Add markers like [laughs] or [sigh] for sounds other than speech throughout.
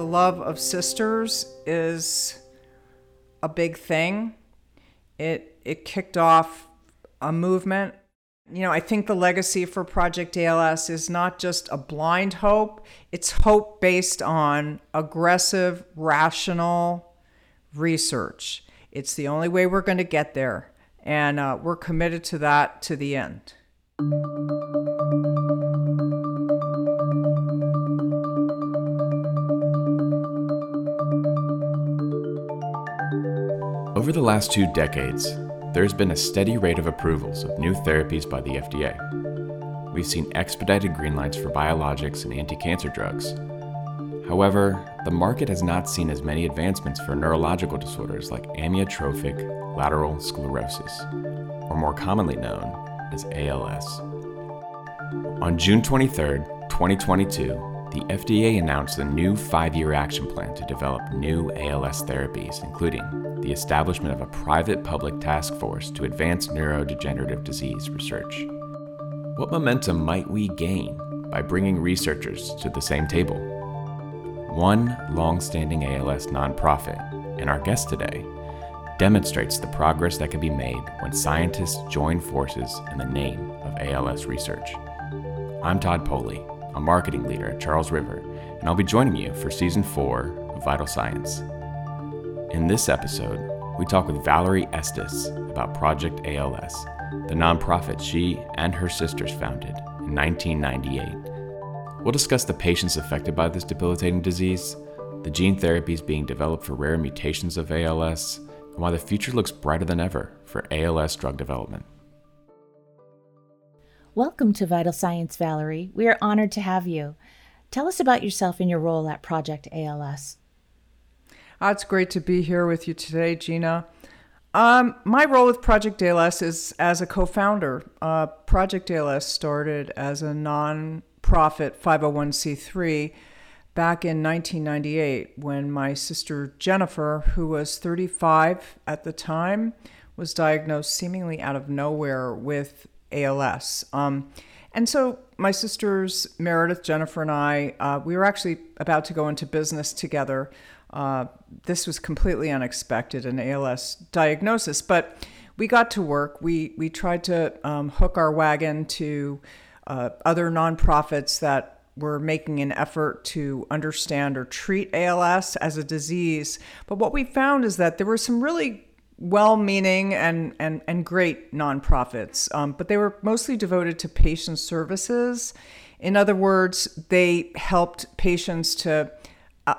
the love of sisters is a big thing. It it kicked off a movement. You know, I think the legacy for Project ALS is not just a blind hope, it's hope based on aggressive, rational research. It's the only way we're going to get there. And uh, we're committed to that to the end. Over the last two decades, there's been a steady rate of approvals of new therapies by the FDA. We've seen expedited green lights for biologics and anti cancer drugs. However, the market has not seen as many advancements for neurological disorders like amyotrophic lateral sclerosis, or more commonly known as ALS. On June 23, 2022, the FDA announced a new five year action plan to develop new ALS therapies, including the establishment of a private public task force to advance neurodegenerative disease research. What momentum might we gain by bringing researchers to the same table? One long standing ALS nonprofit, and our guest today, demonstrates the progress that can be made when scientists join forces in the name of ALS research. I'm Todd Poley, a marketing leader at Charles River, and I'll be joining you for season four of Vital Science. In this episode, we talk with Valerie Estess about Project ALS, the nonprofit she and her sisters founded in 1998. We'll discuss the patients affected by this debilitating disease, the gene therapies being developed for rare mutations of ALS, and why the future looks brighter than ever for ALS drug development. Welcome to Vital Science, Valerie. We are honored to have you. Tell us about yourself and your role at Project ALS. Uh, it's great to be here with you today, Gina. Um, my role with Project ALS is as a co founder. Uh, Project ALS started as a non-profit 501c3 back in 1998 when my sister Jenifer, who was 35 at the time, was diagnosed seemingly out of nowhere with ALS. Um, and so my sisters, Meredith, Jenifer, and I, uh, we were actually about to go into business together. Uh, this was completely unexpected, an ALS diagnosis, but we got to work. We we tried to um, hook our wagon to uh, other nonprofits that were making an effort to understand or treat ALS as a disease. But what we found is that there were some really well-meaning and and and great nonprofits, um, but they were mostly devoted to patient services. In other words, they helped patients to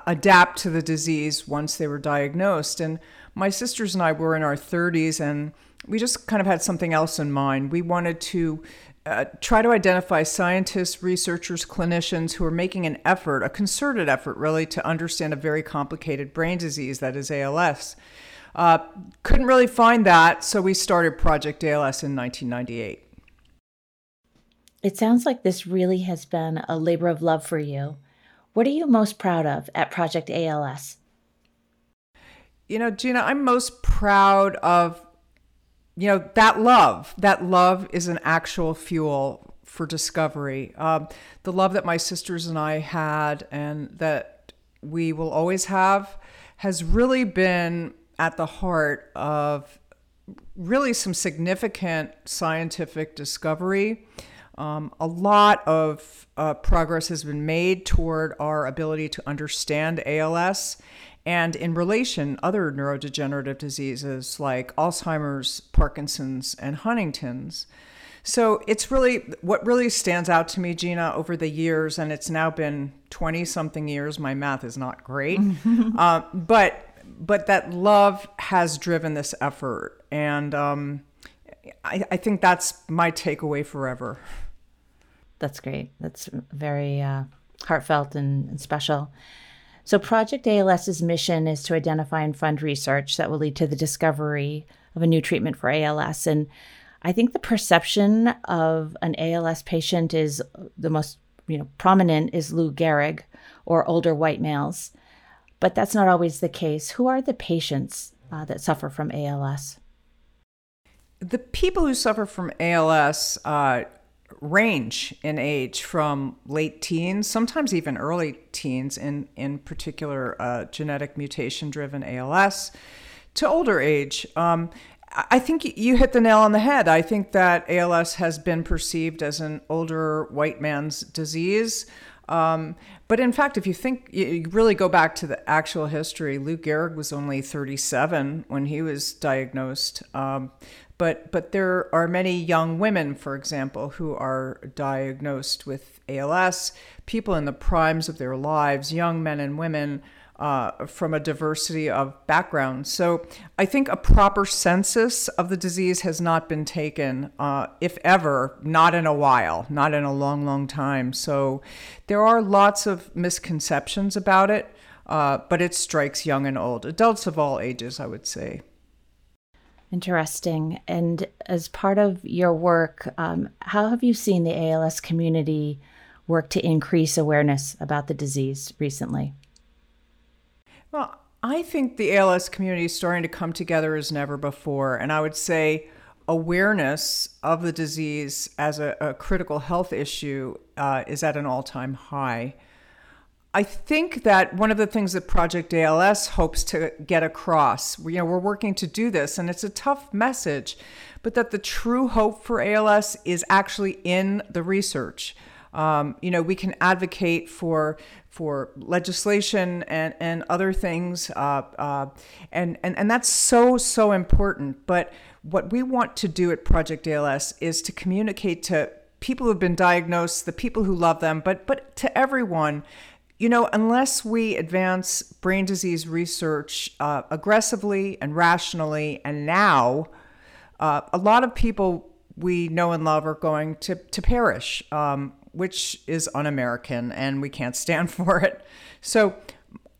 adapt to the disease once they were diagnosed. And my sisters and I were in our 30s, and we just kind of had something else in mind. We wanted to uh, try to identify scientists, researchers, clinicians who are making an effort, a concerted effort, really, to understand a very complicated brain disease that is ALS. Uh, couldn't really find that, so we started Project ALS in 1998. It sounds like this really has been a labor of love for you. What are you most proud of at Project ALS? You know, Gina, I'm most proud of, you know, that love. That love is an actual fuel for discovery. Um, the love that my sisters and I had and that we will always have has really been at the heart of really some significant scientific discovery. Um, a lot of uh, progress has been made toward our ability to understand ALS and in relation other neurodegenerative diseases like Alzheimer's, Parkinson's, and Huntington's. So it's really what really stands out to me, Gina, over the years, and it's now been 20 something years. My math is not great, [laughs] uh, but but that love has driven this effort, and um, I, I think that's my takeaway forever. That's great. That's very uh, heartfelt and, and special. So, Project ALS's mission is to identify and fund research that will lead to the discovery of a new treatment for ALS. And I think the perception of an ALS patient is the most you know prominent is Lou Gehrig or older white males, but that's not always the case. Who are the patients uh, that suffer from ALS? The people who suffer from ALS uh, range in age from late teens, sometimes even early teens, in, in particular uh, genetic mutation driven ALS, to older age. Um, I think you hit the nail on the head. I think that ALS has been perceived as an older white man's disease. Um, but in fact, if you think you really go back to the actual history, Lou Gehrig was only 37 when he was diagnosed. Um, but but there are many young women, for example, who are diagnosed with ALS. People in the primes of their lives, young men and women uh, from a diversity of backgrounds. So I think a proper census of the disease has not been taken, uh, if ever, not in a while, not in a long, long time. So there are lots of misconceptions about it, uh, but it strikes young and old, adults of all ages, I would say. Interesting. And as part of your work, um, how have you seen the ALS community work to increase awareness about the disease recently? Well, I think the ALS community is starting to come together as never before. And I would say awareness of the disease as a, a critical health issue uh, is at an all time high. I think that one of the things that Project ALS hopes to get across, you know, we're working to do this, and it's a tough message, but that the true hope for ALS is actually in the research. Um, you know, we can advocate for for legislation and, and other things, uh, uh, and, and and that's so so important. But what we want to do at Project ALS is to communicate to people who've been diagnosed, the people who love them, but but to everyone. You know, unless we advance brain disease research uh, aggressively and rationally, and now, uh, a lot of people we know and love are going to, to perish. Um, which is un-American and we can't stand [laughs] for it. So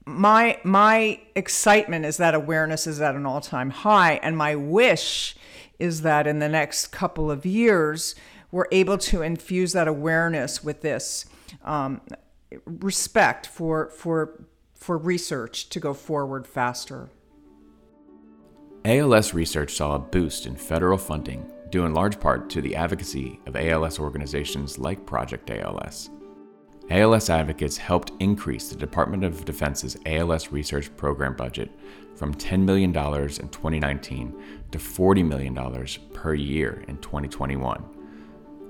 my my excitement is that awareness is at an all-time high and my wish is that in the next couple of years we're able to infuse that awareness with this um, respect for for for research to go forward faster. ALS research saw a boost in federal funding due in large part to the advocacy of ALS organizations like Project ALS. ALS advocates helped increase the Department of Defense's ALS research program budget from $10 million in 2019 to $40 million per year in 2021.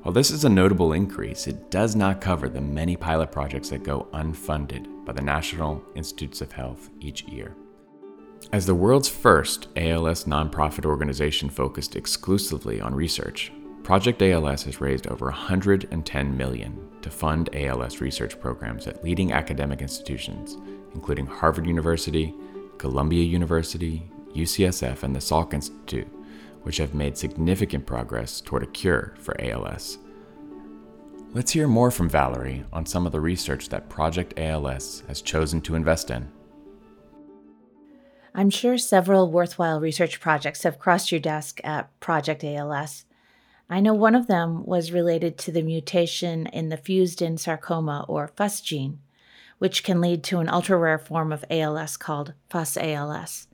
While this is a notable increase, it does not cover the many pilot projects that go unfunded by the National Institutes of Health each year. As the world's first ALS nonprofit organization focused exclusively on research, Project ALS has raised over 110 million to fund ALS research programs at leading academic institutions, including Harvard University, Columbia University, UCSF, and the Salk Institute, which have made significant progress toward a cure for ALS. Let's hear more from Valerie on some of the research that Project ALS has chosen to invest in. I'm sure several worthwhile research projects have crossed your desk at Project ALS. I know one of them was related to the mutation in the fused in sarcoma or FUS gene, which can lead to an ultra rare form of ALS called FUS ALS.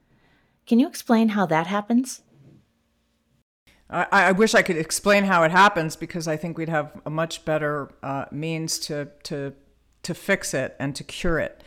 Can you explain how that happens? I, I, wish I could explain how it happens because I think we'd have a much better uh, means to, to, to fix it and to cure it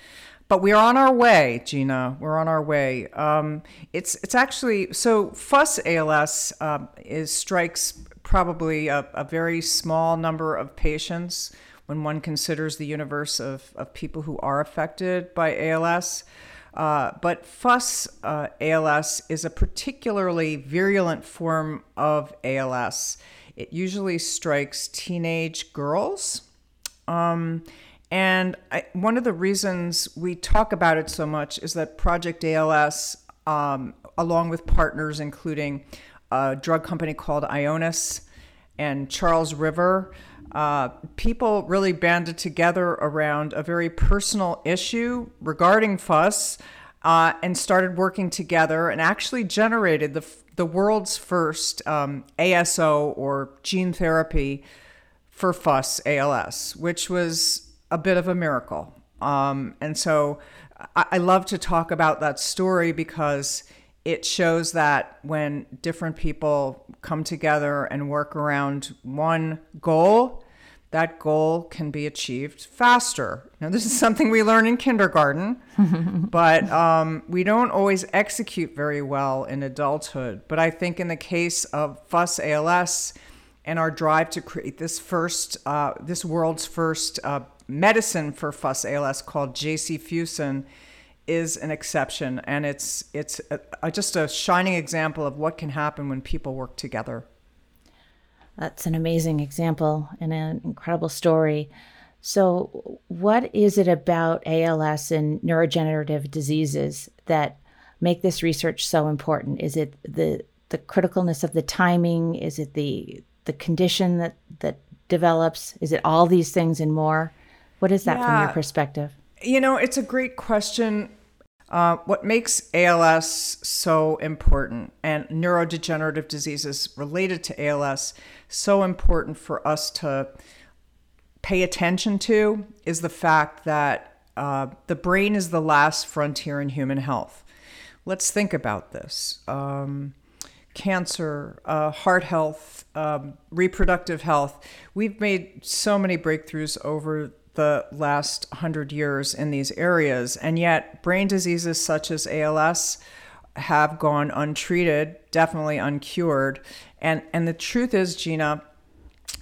but we're on our way, Gina. We're on our way. Um, it's it's actually so FUS ALS um, is strikes probably a, a, very small number of patients when one considers the universe of, of people who are affected by ALS. Uh, but FUS uh, ALS is a particularly virulent form of ALS. It usually strikes teenage girls. Um, and I, one of the reasons we talk about it so much is that Project ALS, um, along with partners, including a drug company called Ionis and Charles River, uh, people really banded together around a very personal issue regarding FUS uh, and started working together and actually generated the, the world's first um, ASO or gene therapy for FUS ALS, which was a bit of a miracle. Um, and so I, I love to talk about that story because it shows that when different people come together and work around one goal, that goal can be achieved faster. Now, this is something we learn in kindergarten, [laughs] but um, we don't always execute very well in adulthood. But I think in the case of FUS ALS and our drive to create this first, uh, this world's first uh, medicine for FUS ALS called Jacifusen, is an exception, and it's it's a, a, just a shining example of what can happen when people work together. That's an amazing example and an incredible story. So, what is it about ALS and neurodegenerative diseases that make this research so important? Is it the the criticalness of the timing? Is it the the condition that that develops? Is it all these things and more? What is that yeah. from your perspective? You know, it's a great question. Uh, what makes ALS so important and neurodegenerative diseases related to ALS so important for us to pay attention to is the fact that uh, the brain is the last frontier in human health. Let's think about this. Um, cancer, uh, heart health, um, reproductive health. We've made so many breakthroughs over the last hundred years in these areas, and yet brain diseases such as ALS have gone untreated, definitely uncured. And and the truth is, Gina,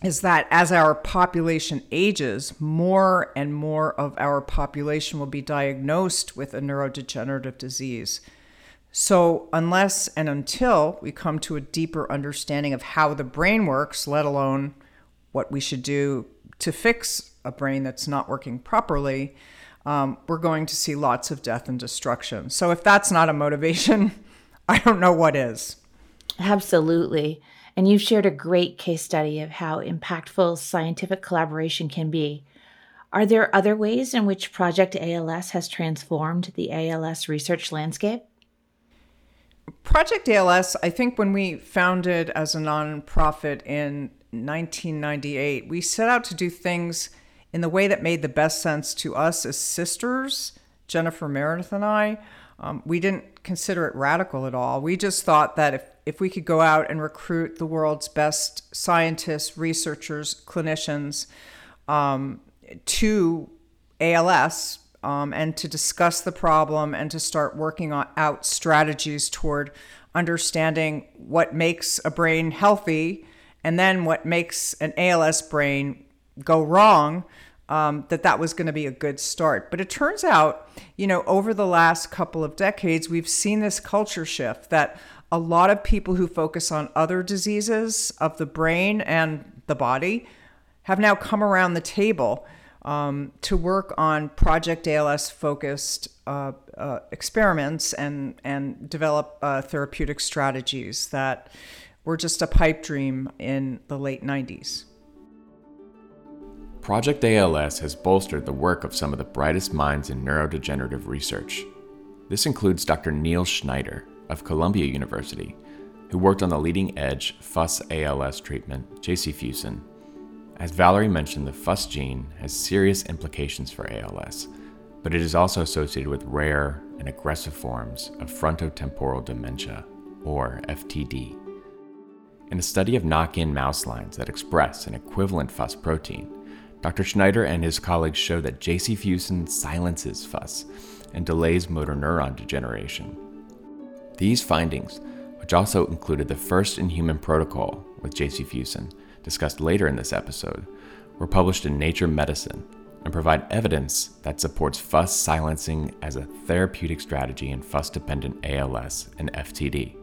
is that as our population ages, more and more of our population will be diagnosed with a neurodegenerative disease. So, unless and until we come to a deeper understanding of how the brain works, let alone what we should do to fix a brain that's not working properly, um, we're going to see lots of death and destruction. So if that's not a motivation, [laughs] I don't know what is. Absolutely. And you've shared a great case study of how impactful scientific collaboration can be. Are there other ways in which Project ALS has transformed the ALS research landscape? Project ALS, I think when we founded as a nonprofit in 1998, we set out to do things in the way that made the best sense to us as sisters, Jenifer Meredith and I. Um, we didn't consider it radical at all. We just thought that if, if we could go out and recruit the world's best scientists, researchers, clinicians um, to ALS um, and to discuss the problem and to start working on, out strategies toward understanding what makes a brain healthy and then what makes an ALS brain go wrong, um, that that was going to be a good start. But it turns out, you know, over the last couple of decades, we've seen this culture shift that a lot of people who focus on other diseases of the brain and the body have now come around the table um, to work on Project ALS focused uh, uh, experiments and, and develop uh, therapeutic strategies that were just a pipe dream in the late 90s. Project ALS has bolstered the work of some of the brightest minds in neurodegenerative research. This includes Dr. Neil Schneider of Columbia University, who worked on the leading edge FUS ALS treatment, Jacifusen. As Valerie mentioned, the FUS gene has serious implications for ALS, but it is also associated with rare and aggressive forms of frontotemporal dementia, or FTD. In a study of knock in mouse lines that express an equivalent FUS protein, Dr. Schneider and his colleagues show that Jacifusen silences FUS and delays motor neuron degeneration. These findings, which also included the first in human protocol with Jacifusen, discussed later in this episode, were published in Nature Medicine and provide evidence that supports FUS silencing as a therapeutic strategy in FUS dependent ALS and FTD.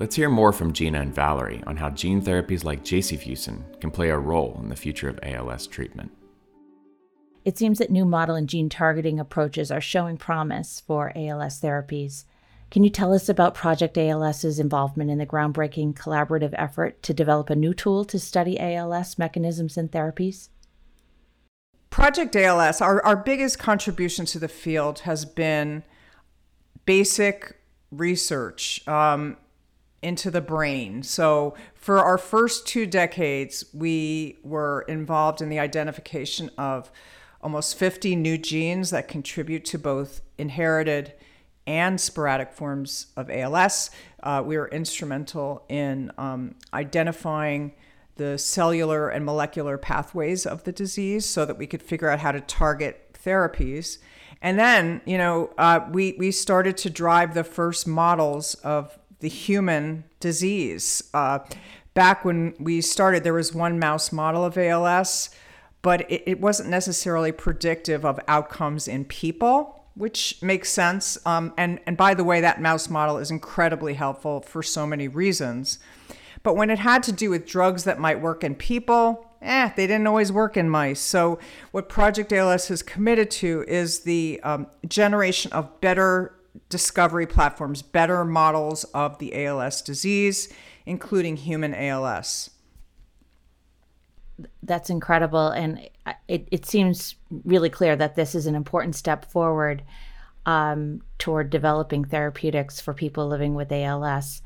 Let's hear more from Gina and Valerie on how gene therapies like Jacifusen can play a role in the future of ALS treatment. It seems that new model and gene targeting approaches are showing promise for ALS therapies. Can you tell us about Project ALS's involvement in the groundbreaking collaborative effort to develop a new tool to study ALS mechanisms and therapies? Project ALS, our, our biggest contribution to the field has been basic research. Um, into the brain. So, for our first two decades, we were involved in the identification of almost 50 new genes that contribute to both inherited and sporadic forms of ALS. Uh, we were instrumental in um, identifying the cellular and molecular pathways of the disease so that we could figure out how to target therapies. And then, you know, uh, we, we started to drive the first models of the human disease. Uh, back when we started, there was one mouse model of ALS, but it, it wasn't necessarily predictive of outcomes in people which makes sense. Um, and and by the way, that mouse model is incredibly helpful for so many reasons. But when it had to do with drugs that might work in people, eh, they didn't always work in mice. So what Project ALS has committed to is the um, generation of better discovery platforms, better models of the ALS disease, including human ALS that's incredible. And it, it seems really clear that this is an important step forward um, toward developing therapeutics for people living with ALS.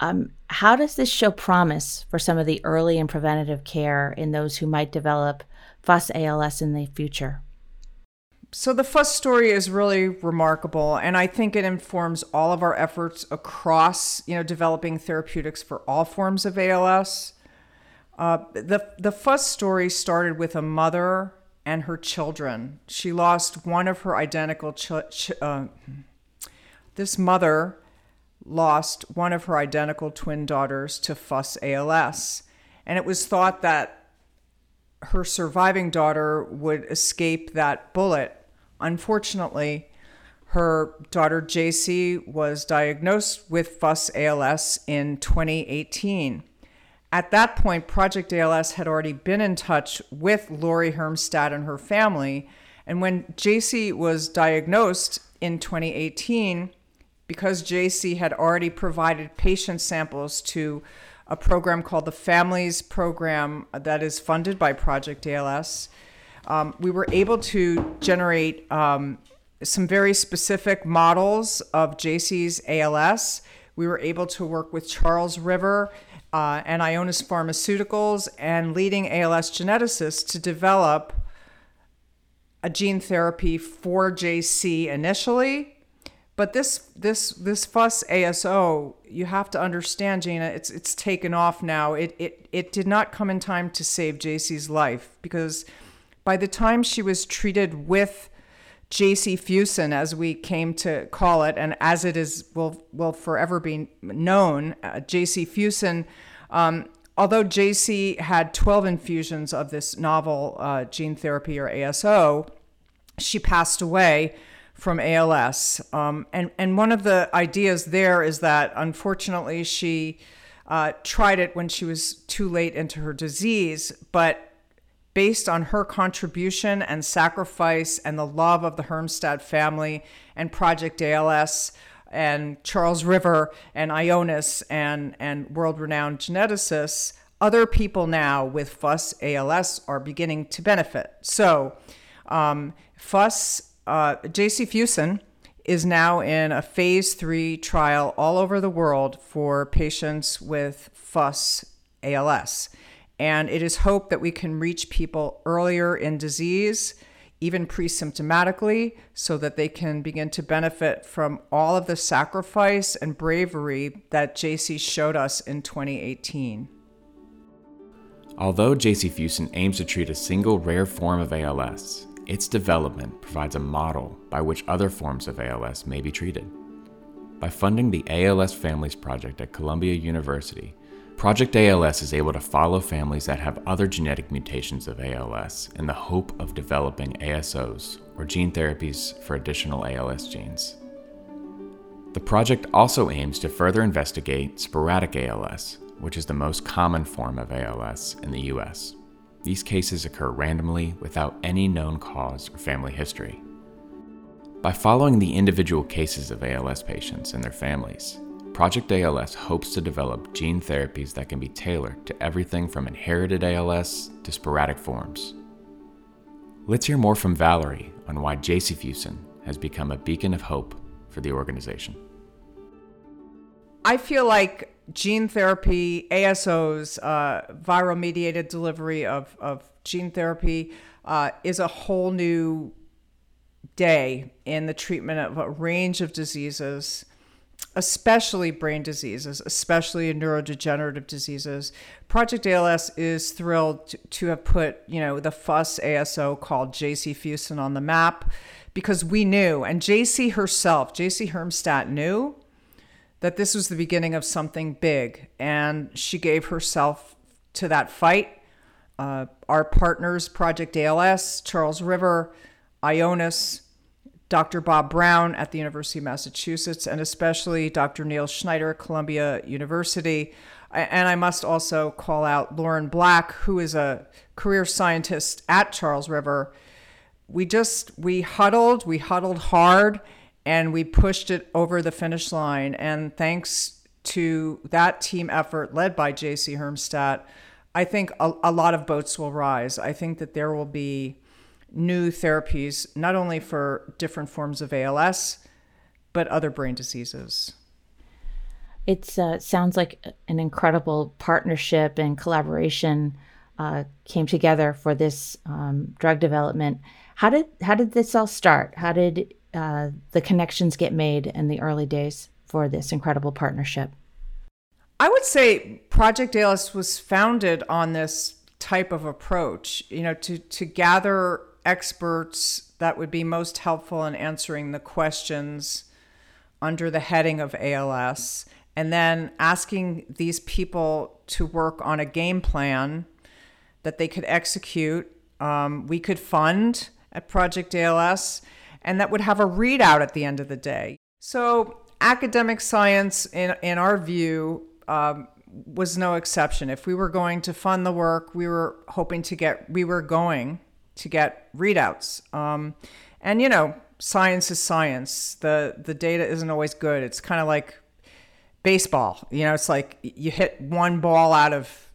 Um, how does this show promise for some of the early and preventative care in those who might develop FUS ALS in the future? So the FUS story is really remarkable, and I think it informs all of our efforts across, you know, developing therapeutics for all forms of ALS. Uh, the the FUS story started with a mother and her children. She lost one of her identical. Ch- ch- uh, this mother lost one of her identical twin daughters to FUS ALS, and it was thought that her surviving daughter would escape that bullet. Unfortunately, her daughter Jaci was diagnosed with FUS ALS in 2018. At that point, Project ALS had already been in touch with Lori Hermstad and her family. And when Jaci was diagnosed in 2018, because Jaci had already provided patient samples to a program called the Families Program that is funded by Project ALS, um, we were able to generate um, some very specific models of Jaci's ALS. We were able to work with Charles River uh, and Ionis Pharmaceuticals and leading ALS geneticists to develop a gene therapy for Jaci initially. But this this this FUS ASO, you have to understand, Gina, it's it's taken off now. It it it did not come in time to save Jaci's life because by the time she was treated with Jacifusen, as we came to call it, and as it is will will forever be known, uh, Jacifusen. Um, although Jaci had 12 infusions of this novel uh, gene therapy or ASO, she passed away from ALS. Um, and and one of the ideas there is that unfortunately she uh, tried it when she was too late into her disease, but based on her contribution and sacrifice and the love of the Hermstad family and Project ALS and Charles River and Ionis and, and world renowned geneticists, other people now with FUS ALS are beginning to benefit. So, um, FUS, uh, Jacifusen is now in a phase three trial all over the world for patients with FUS ALS. And it is hoped that we can reach people earlier in disease, even pre symptomatically, so that they can begin to benefit from all of the sacrifice and bravery that Jaci showed us in 2018. Although Jacifusen aims to treat a single rare form of ALS, its development provides a model by which other forms of ALS may be treated. By funding the ALS Families Project at Columbia University, Project ALS is able to follow families that have other genetic mutations of ALS in the hope of developing ASOs or gene therapies for additional ALS genes. The project also aims to further investigate sporadic ALS, which is the most common form of ALS in the US. These cases occur randomly without any known cause or family history. By following the individual cases of ALS patients and their families, Project ALS hopes to develop gene therapies that can be tailored to everything from inherited ALS to sporadic forms. Let's hear more from Valerie on why Jacifusen has become a beacon of hope for the organization. I feel like gene therapy, ASOs, uh, viral mediated delivery of, of gene therapy, uh, is a whole new day in the treatment of a range of diseases, especially brain diseases, especially neurodegenerative diseases. Project ALS is thrilled to have put, you know, the FUS ASO called Jacifusen on the map because we knew, and Jaci herself, Jaci Hermstad knew that this was the beginning of something big, and she gave herself to that fight. Uh, our partners, Project ALS, Charles River, Ionis, Dr. Bob Brown at the University of Massachusetts, and especially Dr. Neil Schneider at Columbia University. And I must also call out Lauren Black, who is a career scientist at Charles River. We just, we huddled, we huddled hard, and we pushed it over the finish line. And thanks to that team effort led by Jaci Hermstad, I think a, a lot of boats will rise. I think that there will be new therapies, not only for different forms of ALS, but other brain diseases. It uh, sounds like an incredible partnership and collaboration uh, came together for this um, drug development. How did how did this all start? How did uh, the connections get made in the early days for this incredible partnership? I would say Project ALS was founded on this type of approach, you know, to, to gather experts that would be most helpful in answering the questions under the heading of ALS, and then asking these people to work on a game plan that they could execute. Um, we could fund at Project ALS, and that would have a readout at the end of the day. So, academic science, in, in our view, um, was no exception. If we were going to fund the work, we were hoping to get, we were going to get readouts. Um, and you know, science is science. The the data isn't always good. It's kind of like baseball. You know, it's like you hit one ball out of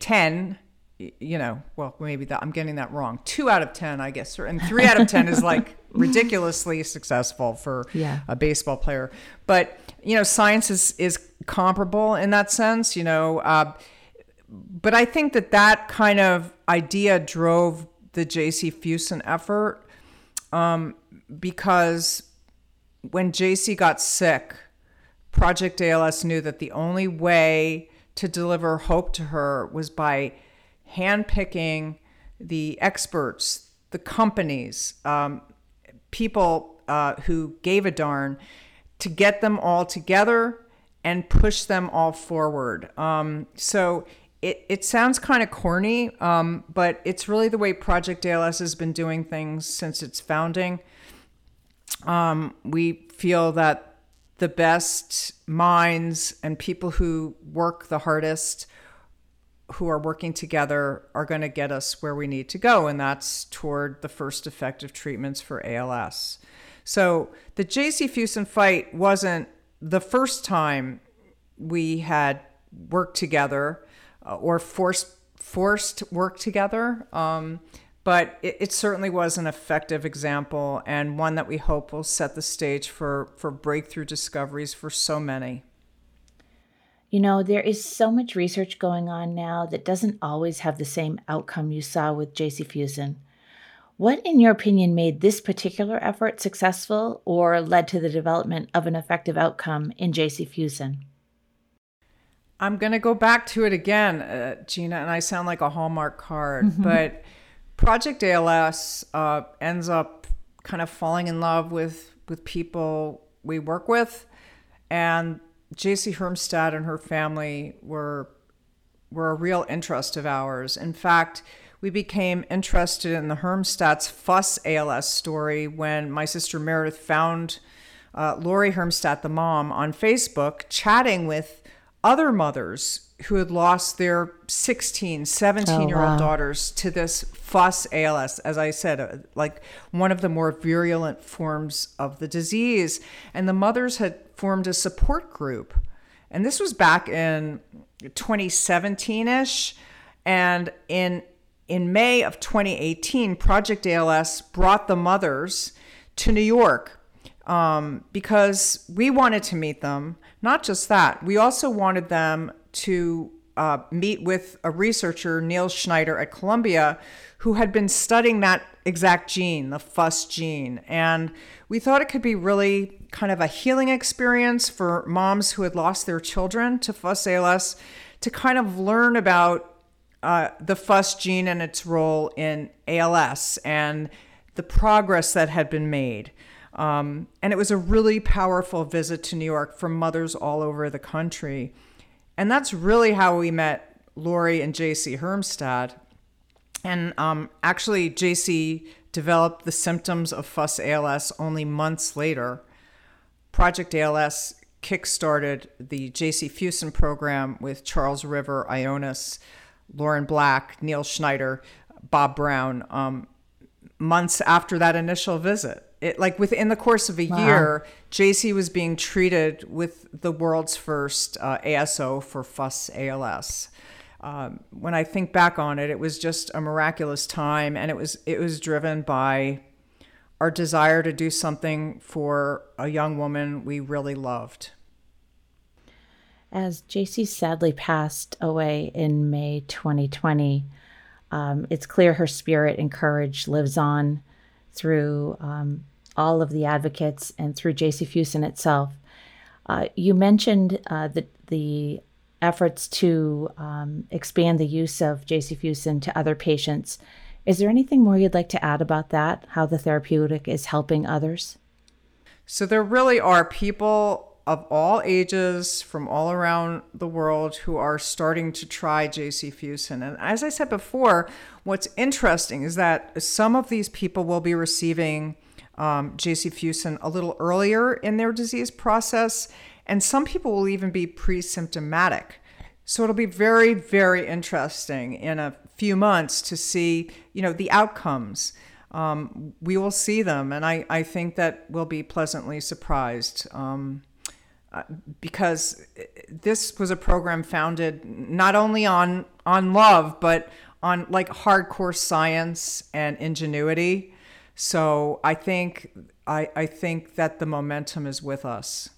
ten. You know, well, maybe that I'm getting that wrong. Two out of ten, I guess, and three out of ten is like [laughs] ridiculously successful for yeah. a baseball player. But you know, science is is comparable in that sense. You know. Uh, but I think that that kind of idea drove the Jacifusen effort um, because when Jaci got sick, Project ALS knew that the only way to deliver hope to her was by handpicking the experts, the companies, um, people uh, who gave a darn to get them all together and push them all forward. Um, so it, it sounds kind of corny, um, but it's really the way Project ALS has been doing things since its founding. Um, we feel that the best minds and people who work the hardest, who are working together, are going to get us where we need to go, and that's toward the first effective treatments for ALS. So the Jacifusen fight wasn't the first time we had worked together or forced forced work together. Um, but it, it, certainly was an effective example and one that we hope will set the stage for, for breakthrough discoveries for so many. You know, there is so much research going on now that doesn't always have the same outcome you saw with Jacifusen. What, in your opinion, made this particular effort successful or led to the development of an effective outcome in Jacifusen? I'm going to go back to it again, uh, Gina, and I sound like a Hallmark card, mm-hmm. but Project ALS uh, ends up kind of falling in love with with people we work with, and Jaci Hermstad and her family were were a real interest of ours. In fact, we became interested in the Hermstad's FUS ALS story when my sister Meredith found uh, Lori Hermstad, the mom, on Facebook, chatting with other mothers who had lost their 16, 17 year old daughters to this FUS ALS, as I said, uh, like one of the more virulent forms of the disease. And the mothers had formed a support group. And this was back in 2017 ish. And in, in May of 2018, Project ALS brought the mothers to New York um, because we wanted to meet them not just that, we also wanted them to uh, meet with a researcher, Neil Schneider at Columbia, who had been studying that exact gene, the FUS gene. And we thought it could be really kind of a healing experience for moms who had lost their children to FUS ALS to kind of learn about uh, the FUS gene and its role in ALS and the progress that had been made. Um, and it was a really powerful visit to New York from mothers all over the country. And that's really how we met Lori and Jaci Hermstad. And um, actually, Jaci developed the symptoms of FUS ALS only months later. Project ALS kickstarted the Jacifusen program with Charles River, Ionis, Lauren Black, Neil Schneider, Bob Brown, um, months after that initial visit. It, like within the course of a wow. year, Jaci was being treated with the world's first uh, ASO for FUS ALS. Um, when I think back on it, it was just a miraculous time, and it was it was driven by our desire to do something for a young woman we really loved. As Jaci sadly passed away in May 2020, um, it's clear her spirit and courage lives on through um, all of the advocates and through Jacifusen itself. Uh, you mentioned uh, the, the efforts to um, expand the use of Jacifusen to other patients. Is there anything more you'd like to add about that, how the therapeutic is helping others? So, there really are people of all ages from all around the world who are starting to try Jacifusen. And as I said before, what's interesting is that some of these people will be receiving um, Jacifusen a little earlier in their disease process, and some people will even be pre symptomatic. So it'll be very, very interesting in a few months to see, you know, the outcomes. Um, we will see them, and I, I think that we'll be pleasantly surprised. Um, because this was a program founded not only on on love but on like hardcore science and ingenuity. So I think I, I think that the momentum is with us.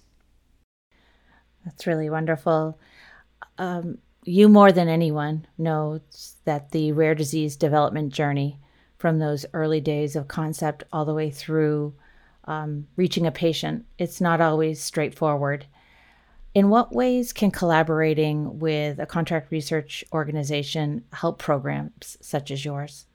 That's really wonderful. Um, you more than anyone knows that the rare disease development journey from those early days of concept all the way through um, reaching a patient. It's not always straightforward. In what ways can collaborating with a contract research organization help programs such as yours?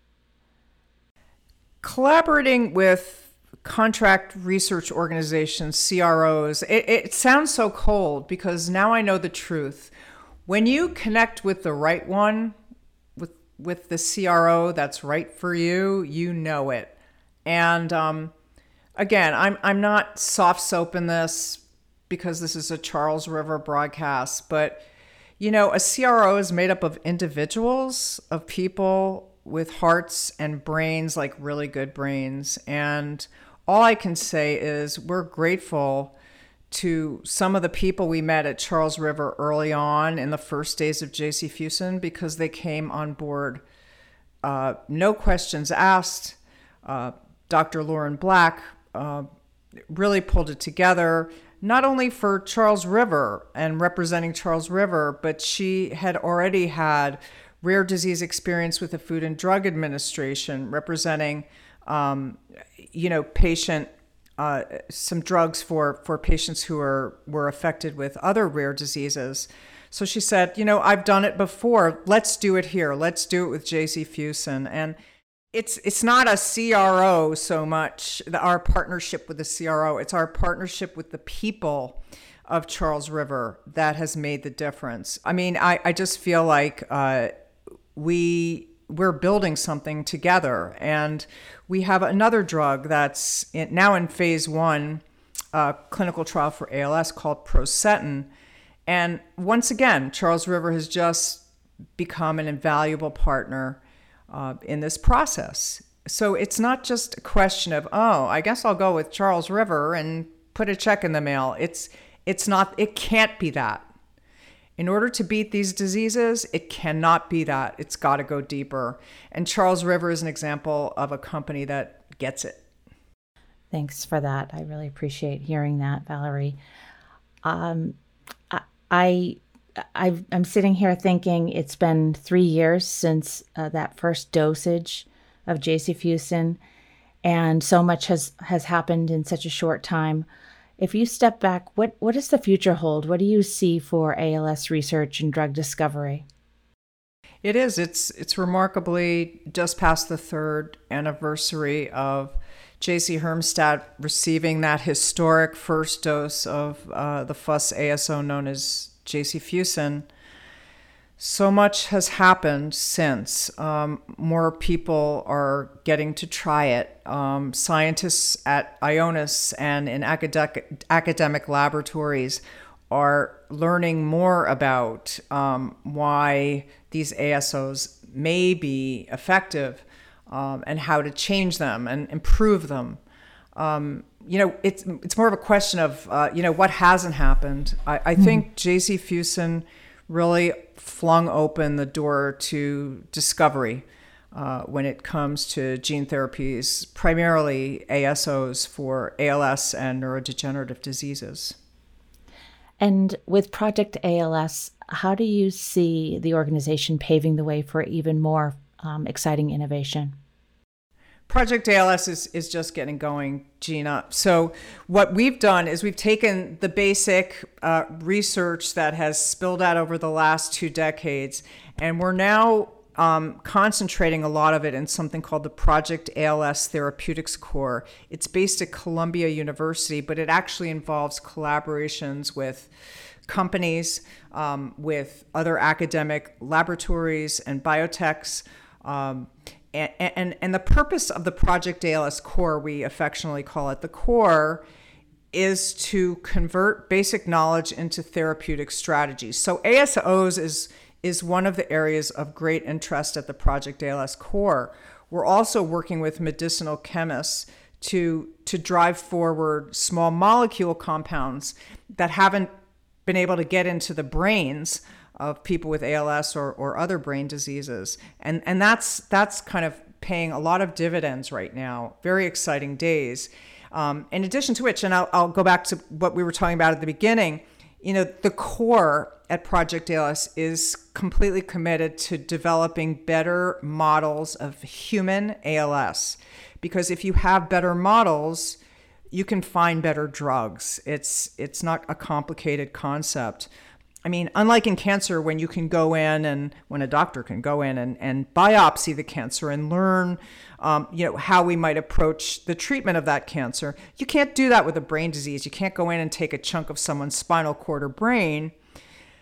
Collaborating with contract research organizations, CROs, it, it sounds so cold because now I know the truth. When you connect with the right one, with with the CRO that's right for you, you know it. And um, again, I'm I'm not soft soap in this because this is a Charles River broadcast, but you know, a CRO is made up of individuals, of people with hearts and brains, like really good brains. And all I can say is we're grateful to some of the people we met at Charles River early on in the first days of Jacifusen because they came on board, uh, no questions asked. Uh, Dr. Lauren Black uh, really pulled it together, not only for Charles River and representing Charles River, but she had already had rare disease experience with the Food and Drug Administration, representing, um, you know, patient uh, some drugs for for patients who are were affected with other rare diseases. So she said, you know, I've done it before. Let's do it here. Let's do it with Jacifusen. And it's it's not a CRO so much our partnership with the CRO. It's our partnership with the people of Charles River that has made the difference. I mean, I, I just feel like uh, we we're building something together, and we have another drug that's in, now in phase one uh, clinical trial for ALS called Prosetin. And once again, Charles River has just become an invaluable partner uh, in this process. So it's not just a question of, oh, I guess I'll go with Charles River and put a check in the mail. It's it's not it can't be that. In order to beat these diseases, it cannot be that. It's got to go deeper. And Charles River is an example of a company that gets it. Thanks for that. I really appreciate hearing that, Valerie. Um, I, I i am sitting here thinking it's been three years since uh, that first dosage of Jacifusen and so much has has happened in such a short time. If you step back, what what does the future hold? What do you see for ALS research and drug discovery? It is. It's it's remarkably just past the third anniversary of Jaci Hermstad receiving that historic first dose of uh, the FUS ASO known as Jacifusen so much has happened since. Um, more people are getting to try it. Um, scientists at Ionis and in academic, academic laboratories are learning more about um, why these ASOs may be effective um, and how to change them and improve them. Um, you know, it's it's more of a question of uh, you know what hasn't happened. I, I mm-hmm. think Jacifusen really flung open the door to discovery uh, when it comes to gene therapies, primarily ASOs for ALS and neurodegenerative diseases. And with Project ALS, how do you see the organization paving the way for even more um, exciting innovation? Project ALS is, is just getting going, Gina. So, what we've done is we've taken the basic uh, research that has spilled out over the last two decades, and we're now um, concentrating a lot of it in something called the Project ALS Therapeutics Core. It's based at Columbia University, but it actually involves collaborations with companies, um, with other academic laboratories and biotechs. Um, and, and, and the purpose of the Project ALS core, we affectionately call it the core, is to convert basic knowledge into therapeutic strategies. So ASOs is is one of the areas of great interest at the Project ALS core. We're also working with medicinal chemists to to drive forward small molecule compounds that haven't been able to get into the brains of people with ALS or, or other brain diseases. And, and that's, that's kind of paying a lot of dividends right now. Very exciting days. Um, in addition to which, and I'll, I'll go back to what we were talking about at the beginning, you know, the core at Project ALS is completely committed to developing better models of human ALS. Because if you have better models, you can find better drugs. It's it's not a complicated concept. I mean, unlike in cancer, when you can go in and when a doctor can go in and, and biopsy the cancer and learn, um, you know, how we might approach the treatment of that cancer, you can't do that with a brain disease. You can't go in and take a chunk of someone's spinal cord or brain.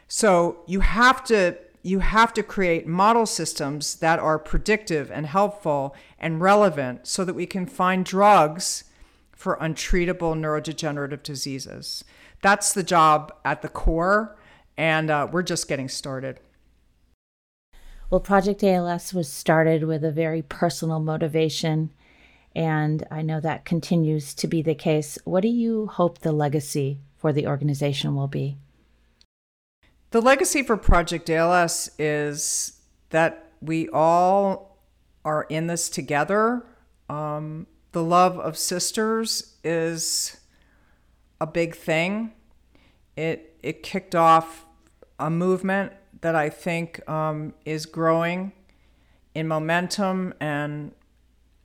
So you have to you have to create model systems that are predictive and helpful and relevant so that we can find drugs for untreatable neurodegenerative diseases. That's the job at the core and uh, we're just getting started. Well, Project ALS was started with a very personal motivation, and I know that continues to be the case. What do you hope the legacy for the organization will be? The legacy for Project ALS is that we all are in this together. Um, the love of sisters is a big thing. It it kicked off a movement that I think um, is growing in momentum, and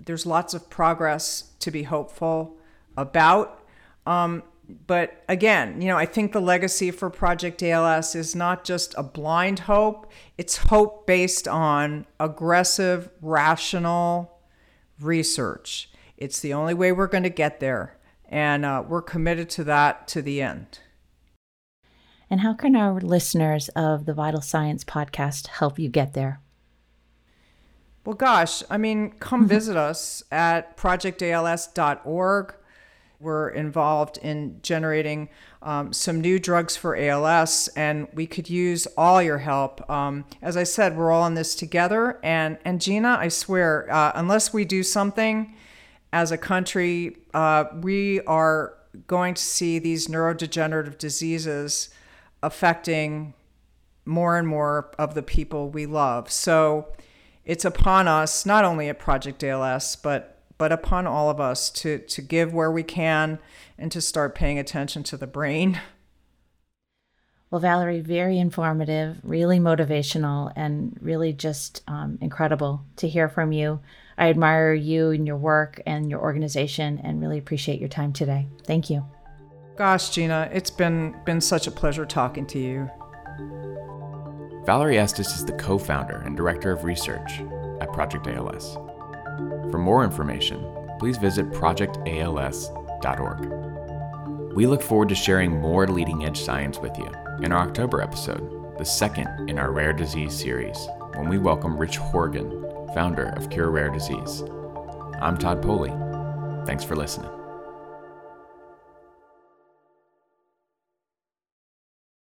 there's lots of progress to be hopeful about. Um, but again, you know, I think the legacy for Project ALS is not just a blind hope, it's hope based on aggressive, rational research. It's the only way we're going to get there. And uh, we're committed to that to the end. And how can our listeners of the Vital Science podcast help you get there? Well, gosh, I mean, come mm-hmm. visit us at projectals.org. We're involved in generating um, some new drugs for ALS, and we could use all your help. Um, as I said, we're all in this together. And, and Gina, I swear, uh, unless we do something as a country, uh, we are going to see these neurodegenerative diseases affecting more and more of the people we love. So it's upon us, not only at Project ALS, but but upon all of us to to give where we can and to start paying attention to the brain. Well, Valerie, very informative, really motivational, and really just um, incredible to hear from you. I admire you and your work and your organization and really appreciate your time today. Thank you. Gosh, Gina, it's been been such a pleasure talking to you. Valerie Estess is the co-founder and director of research at Project ALS. For more information, please visit projectals.org. We look forward to sharing more leading edge science with you in our October episode, the second in our rare disease series, when we welcome Rich Horgan, founder of Cure Rare Disease. I'm Todd Poley. Thanks for listening.